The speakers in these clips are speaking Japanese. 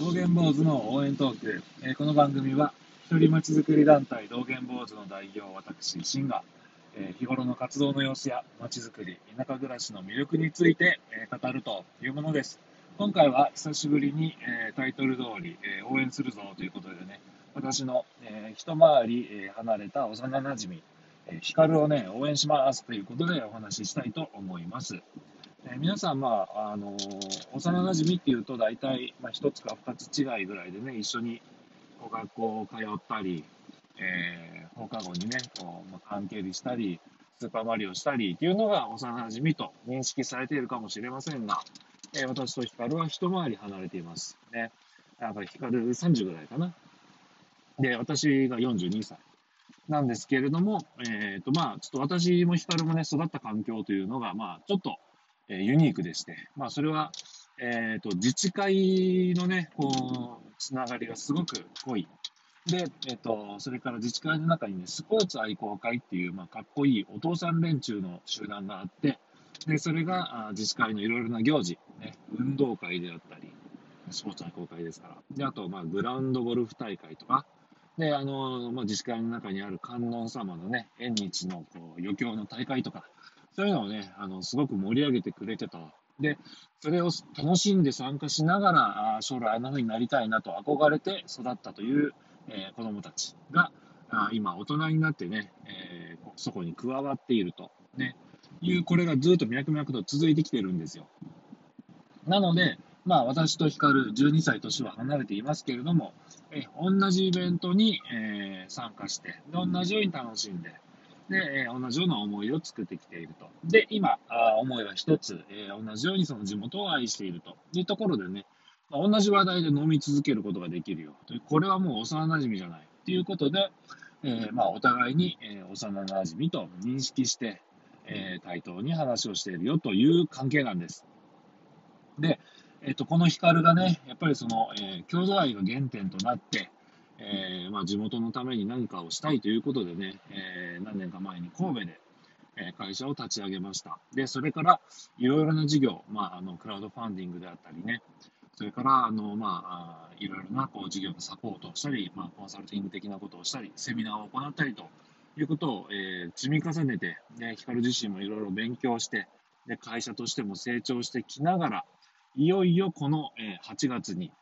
道元坊主の応援トーク、えーこの番組は一人まちづくり団体道元坊主の代表私シンが、えー日頃の活動の様子やまちづくり田舎暮らしの魅力について、えー語るというものです。今回は久しぶりに、えタイトル通り、え応援するぞということでね私の、え一回り、え離れた幼なじみ、え、ヒカルをね応援しますということでお話ししたいと思います。えー皆さん、まああのー幼なじみっていうと大体、まあ、1つか2つ違いぐらいでね一緒にこう学校通ったり、えー放課後にねこう、まあ、関係りしたりスーパーマリオしたりっていうのが幼なじみと認識されているかもしれませんが、えー私とヒカルは一回り離れていますね。やっぱりヒカル30ぐらいかな。で私が42歳なんですけれども、えーとまあ、ちょっと私もヒカルもね育った環境というのが、まあ、ちょっとえユニークでして、まあ、それは、えーと自治会のね、こう、つながりがすごく濃い。で、えっ、と、それから自治会の中にね、スポーツ愛好会っていう、まあ、かっこいいお父さん連中の集団があって、で、それがあ自治会のいろいろな行事、ね、運動会であったり、スポーツ愛好会ですから。で、あと、まあ、グラウンドゴルフ大会とか、で、あの、まあ、自治会の中にある観音様のね、縁日のこう余興の大会とか、そういうのをね、あの、すごく盛り上げてくれてた。で、それを楽しんで参加しながら、あ将来あんな風になりたいなと憧れて育ったという、えー子供たちが、あ今大人になってね、えーそこに加わっていると、ね、いう、これがずっと脈々と続いてきてるんですよ。なので、まあ私と光12歳年は離れていますけれども、え同じイベントに、えー参加して、同じように楽しんで、で、えー同じような思いを作ってきていると。で、今、あ思いは一つ、えー同じようにその地元を愛しているというところでね、まあ同じ話題で飲み続けることができるよ。というこれはもう幼馴染じゃない。ということで、えーまあ、お互いに、えー幼馴染と認識して、え対等に話をしているよという関係なんです。で、えっとこの光がね、やっぱりその、えー郷土愛が原点となって、えーまあ、地元のために何かをしたいということでね、えー何年か前に神戸で、え会社を立ち上げました。で、それからいろいろな事業、まあ、あのクラウドファンディングであったりね、それからあの、まあ、いろいろなこう事業のサポートをしたり、まあ、コンサルティング的なことをしたり、セミナーを行ったりということを、えー積み重ねて、で光自身もいろいろ勉強してで、会社としても成長してきながら、いよいよこの、えー8月に、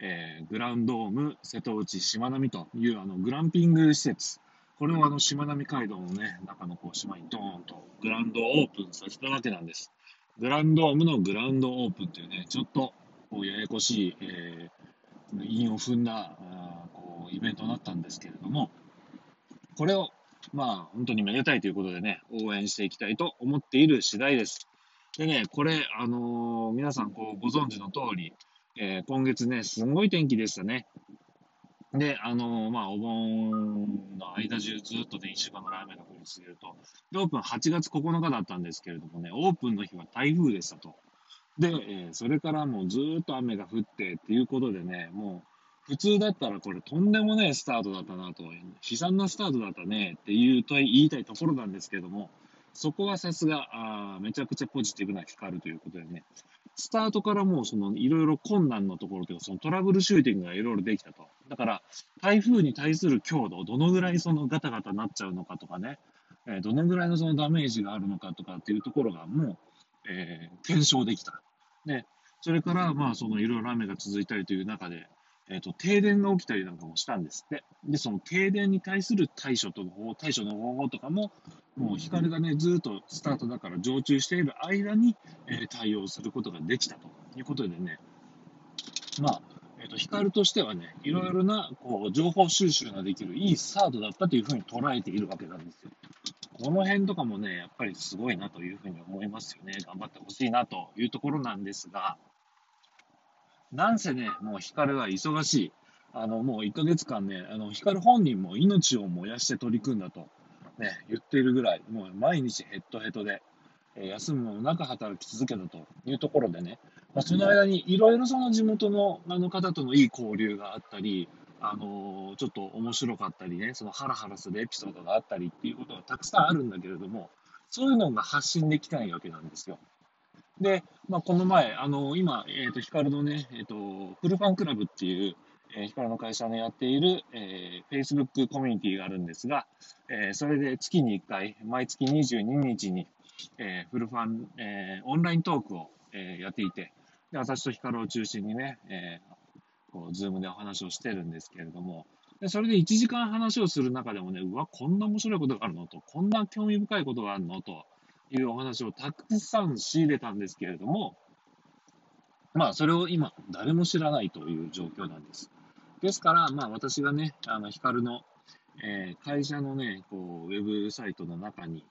えーグランドーム瀬戸内しまなみというあのグランピング施設、これをあのしまなみ海道の、ね、中のこう島にドーンとグランドオープンさせたわけなんです。グランドームのグランドオープンというね、ちょっとこうややこしい、えー韻を踏んだあこうイベントになったんですけれども、これをまあ本当にめでたいということでね、応援していきたいと思っている次第です。でね、これ、あのー皆さんこうご存知の通り、えー今月ね、すごい天気でしたね。で、あのーまあ、お盆の間中ずっとね、1週間ぐらい雨が降り続けると。で、オープン8月9日だったんですけれどもね、オープンの日は台風でしたと。で、えーそれからもうずっと雨が降ってっていうことでね、もう普通だったらこれとんでもねえスタートだったなと、悲惨なスタートだったねっていうと言いたいところなんですけれども、そこはさすが、あめちゃくちゃポジティブな光るということでね、スタートからもうそのいろいろ困難のところというか、そのトラブルシューティングがいろいろできたと。だから、台風に対する強度、どのぐらいそのガタガタなっちゃうのかとかね、えどのぐらいのそのダメージがあるのかとかっていうところがもう、えー検証できた。で、それから、まあ、そのいろいろ雨が続いたりという中で、えっ、と、停電が起きたりなんかもしたんですって。で、その停電に対する対処との方、対処の方法とかも、もう光がね、ずっとスタートだから常駐している間に、えー対応することができたということでね、まあ、えっ、と、光としてはね、いろいろな、こう、情報収集ができるいいスタートだったというふうに捉えているわけなんですよ。この辺とかもね、やっぱりすごいなというふうに思いますよね。頑張ってほしいなというところなんですが、なんせね、もう光は忙しい。あの、もう1ヶ月間ね、あの、光本人も命を燃やして取り組んだと、ね、言っているぐらい、もう毎日ヘッドヘッドで、え休むもなく働き続けたというところでね、まあ、その間にいろいろその地元のあの方とのいい交流があったり、あのーちょっと面白かったりね、そのハラハラするエピソードがあったりっていうことがたくさんあるんだけれども、そういうのが発信できないわけなんですよ。で、まあ、この前、あの、今、え、ー、と、ヒカルのね、え、ー、と、フルファンクラブっていう、えー、ヒカルの会社のやっている、えー、Facebook コミュニティがあるんですが、えー、それで月に1回、毎月22日に、えー、フルファン、えー、オンライントークを、えー、やっていて、で私とヒカルを中心にね、えー、こう、ズームでお話をしてるんですけれども、でそれで1時間話をする中でもね、うわ、こんな面白いことがあるのと、こんな興味深いことがあるのというお話をたくさん仕入れたんですけれども、まあ、それを今、誰も知らないという状況なんです。ですから、まあ、私がね、あの、ヒカルの、えー、会社のね、こう、ウェブサイトの中に、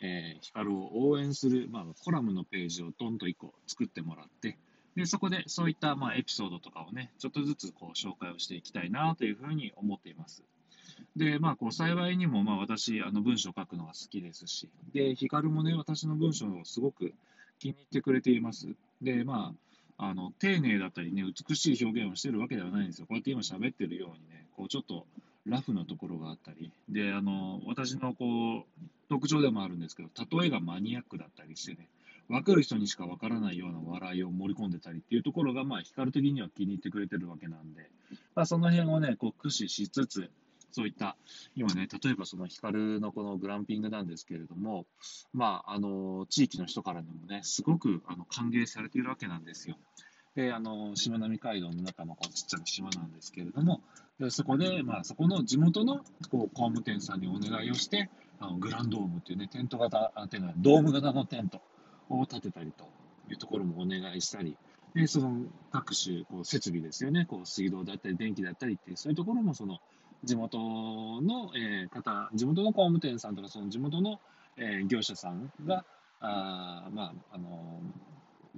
えー、ヒカルを応援する、まあ、コラムのページをどんと1個作ってもらって、で、そこでそういった、まあ、エピソードとかをね、ちょっとずつこう紹介をしていきたいなというふうに思っています。で、まあ、こう幸いにも、まあ、私、あの文章を書くのが好きですし、で、ヒカルもね、私の文章をすごく気に入ってくれています。で、まあ、あの丁寧だったりね、美しい表現をしてるわけではないんですよ。こうやって今喋ってるようにね、こうちょっとラフなところがあったり、で、あの、私のこう、特徴でもあるんですけど、例えがマニアックだったりしてね、分かる人にしか分からないような笑いを盛り込んでたりっていうところが、まあ、光的には気に入ってくれてるわけなんで、まあ、その辺をね、こう駆使しつつ、そういった、今ね、例えばその光のこのグランピングなんですけれども、まあ、あの、地域の人からでもね、すごくあの歓迎されているわけなんですよ。で、あの、しまなみ海道の中のこうちっちゃな島なんですけれども、でそこで、まあ、そこの地元のこう工務店さんにお願いをして、あのグランドームっていうね、テント型、あていうのはドーム型のテントを建てたりというところもお願いしたり、でその各種こう設備ですよね、こう水道だったり電気だったりっていう、そういうところもその地元の、えー、方、地元の工務店さんとか、その地元の、えー、業者さんが、あまあ、あの、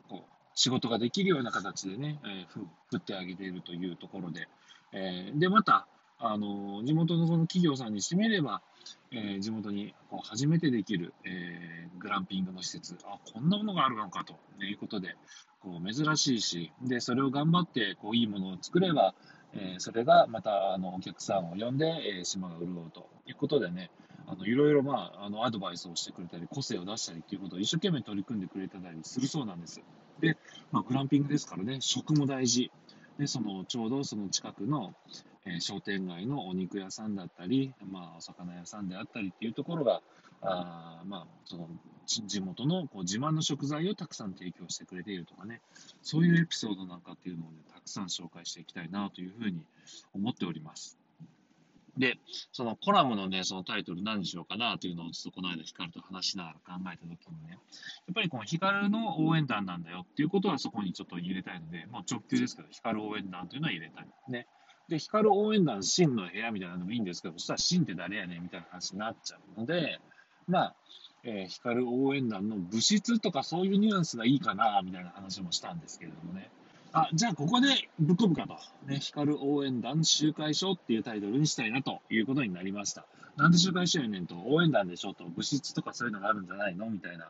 こう仕事ができるような形でね、えー、振ってあげているというところで、えー、で、また、あの地元のその企業さんにしてみれば、えー、地元にこう初めてできる、えー、グランピングの施設、あこんなものがあるのかということで、こう珍しいし、でそれを頑張ってこういいものを作れば、え、それがまたあのお客さんを呼んで、え島が潤うということでね、あのいろいろ、まあ、あのアドバイスをしてくれたり、個性を出したりということを一生懸命取り組んでくれたりするそうなんです。で、まあ、グランピングですからね、食も大事。で、そのちょうどその近くの、え、商店街のお肉屋さんだったり、まあ、お魚屋さんであったりっていうところが、あまあ、その地元のこう自慢の食材をたくさん提供してくれているとかね、そういうエピソードなんかっていうのを、ね、たくさん紹介していきたいなというふうに思っております。で、そのコラムのね、そのタイトル何にしようかなというのをちょっとこの間ヒカルと話しながら考えたときにね、やっぱりこのヒカルの応援団なんだよっていうことはそこにちょっと入れたいので、もう直球ですけど、ヒカル応援団というのは入れたい。ね。で、ヒカル応援団、真の部屋みたいなのもいいんですけど、そしたら真って誰やねんみたいな話になっちゃうので、まあ、えー、ヒカル応援団の物質とかそういうニュアンスがいいかな、みたいな話もしたんですけれどもね。あ、じゃあここでぶっ込むかと。ね、光応援団集会所っていうタイトルにしたいなということになりました。なんで集会所やねんと、応援団でしょ？と、物質とかそういうのがあるんじゃないの？みたいな。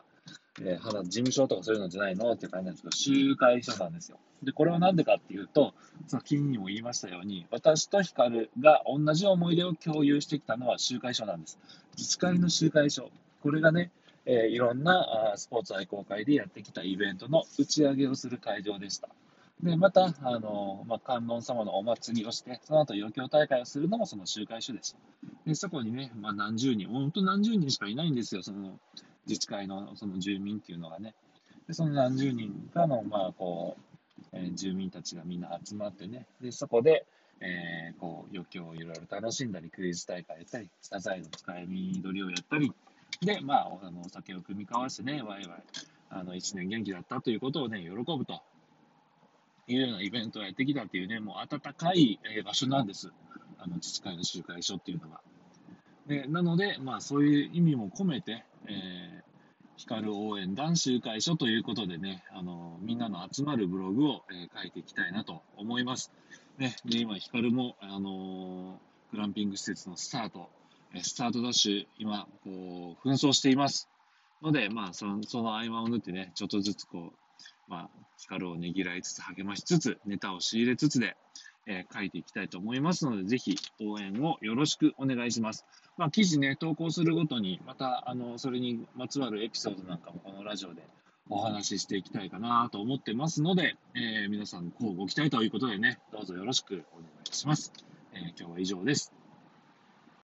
えー、事務所とかそういうのじゃないの？って感じなんですけど、集会所なんですよ。で、これはなんでかっていうと、その金にも言いましたように、私と光が同じ思い出を共有してきたのは集会所なんです。自治会の集会所。これがね、えー、いろんなあスポーツ愛好会でやってきたイベントの打ち上げをする会場でした。で、また、あの、まあ、観音様のお祭りをして、その後余興大会をするのもその集会所でした。で、そこにね、まあ、何十人、本当何十人しかいないんですよ、その自治会のその住民っていうのがね。で、その何十人かの、まあ、こう、えー、住民たちがみんな集まってね、で、そこで、えー、こう、余興をいろいろ楽しんだり、クイズ大会やったり、サザエの使い見取りをやったり、で、まあ、あのお酒を組み交わしてね、ワイワイ、あの、一年元気だったということをね、喜ぶと。いうようなイベントをやってきたっていうね、もう温かい場所なんです。あの自治会の集会所っていうのが。でなので、まあそういう意味も込めて、えー、光応援団集会所ということでね、あのみんなの集まるブログを、えー、書いていきたいなと思います。ね、で今、光も、あのグランピング施設のスタート、スタートダッシュ、今、こう、紛争しています。ので、まあその、その合間を縫ってね、ちょっとずつこう、まあ、光をねぎらいつつ、励ましつつ、ネタを仕入れつつで、えー、書いていきたいと思いますので、ぜひ応援をよろしくお願いします。まあ、記事ね、投稿するごとに、また、あの、それにまつわるエピソードなんかもこのラジオでお話ししていきたいかなと思ってますので、えー、皆さん、こうご期待ということでね、どうぞよろしくお願いします。えー、今日は以上です。